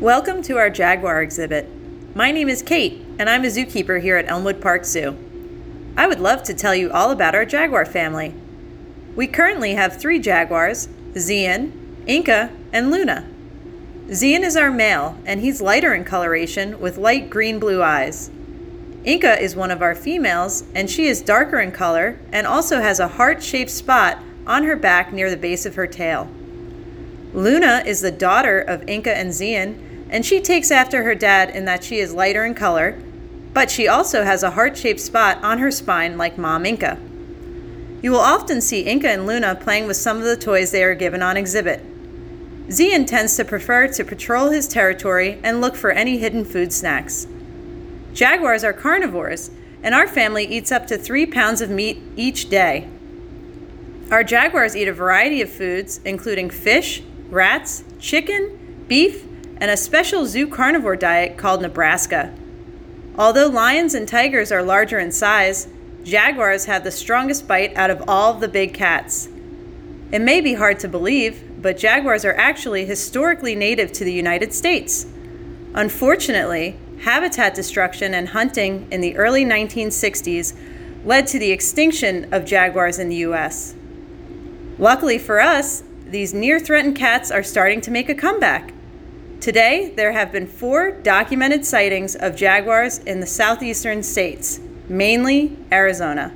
Welcome to our Jaguar exhibit. My name is Kate, and I'm a zookeeper here at Elmwood Park Zoo. I would love to tell you all about our Jaguar family. We currently have three Jaguars Zian, Inca, and Luna. Zian is our male, and he's lighter in coloration with light green blue eyes. Inca is one of our females, and she is darker in color and also has a heart shaped spot on her back near the base of her tail. Luna is the daughter of Inca and Zian and she takes after her dad in that she is lighter in color, but she also has a heart shaped spot on her spine like Mom Inca. You will often see Inca and Luna playing with some of the toys they are given on exhibit. Zian tends to prefer to patrol his territory and look for any hidden food snacks. Jaguars are carnivores, and our family eats up to three pounds of meat each day. Our jaguars eat a variety of foods, including fish, rats, chicken, beef, and a special zoo carnivore diet called Nebraska. Although lions and tigers are larger in size, jaguars have the strongest bite out of all of the big cats. It may be hard to believe, but jaguars are actually historically native to the United States. Unfortunately, habitat destruction and hunting in the early 1960s led to the extinction of jaguars in the US. Luckily for us, these near threatened cats are starting to make a comeback. Today, there have been four documented sightings of jaguars in the southeastern states, mainly Arizona.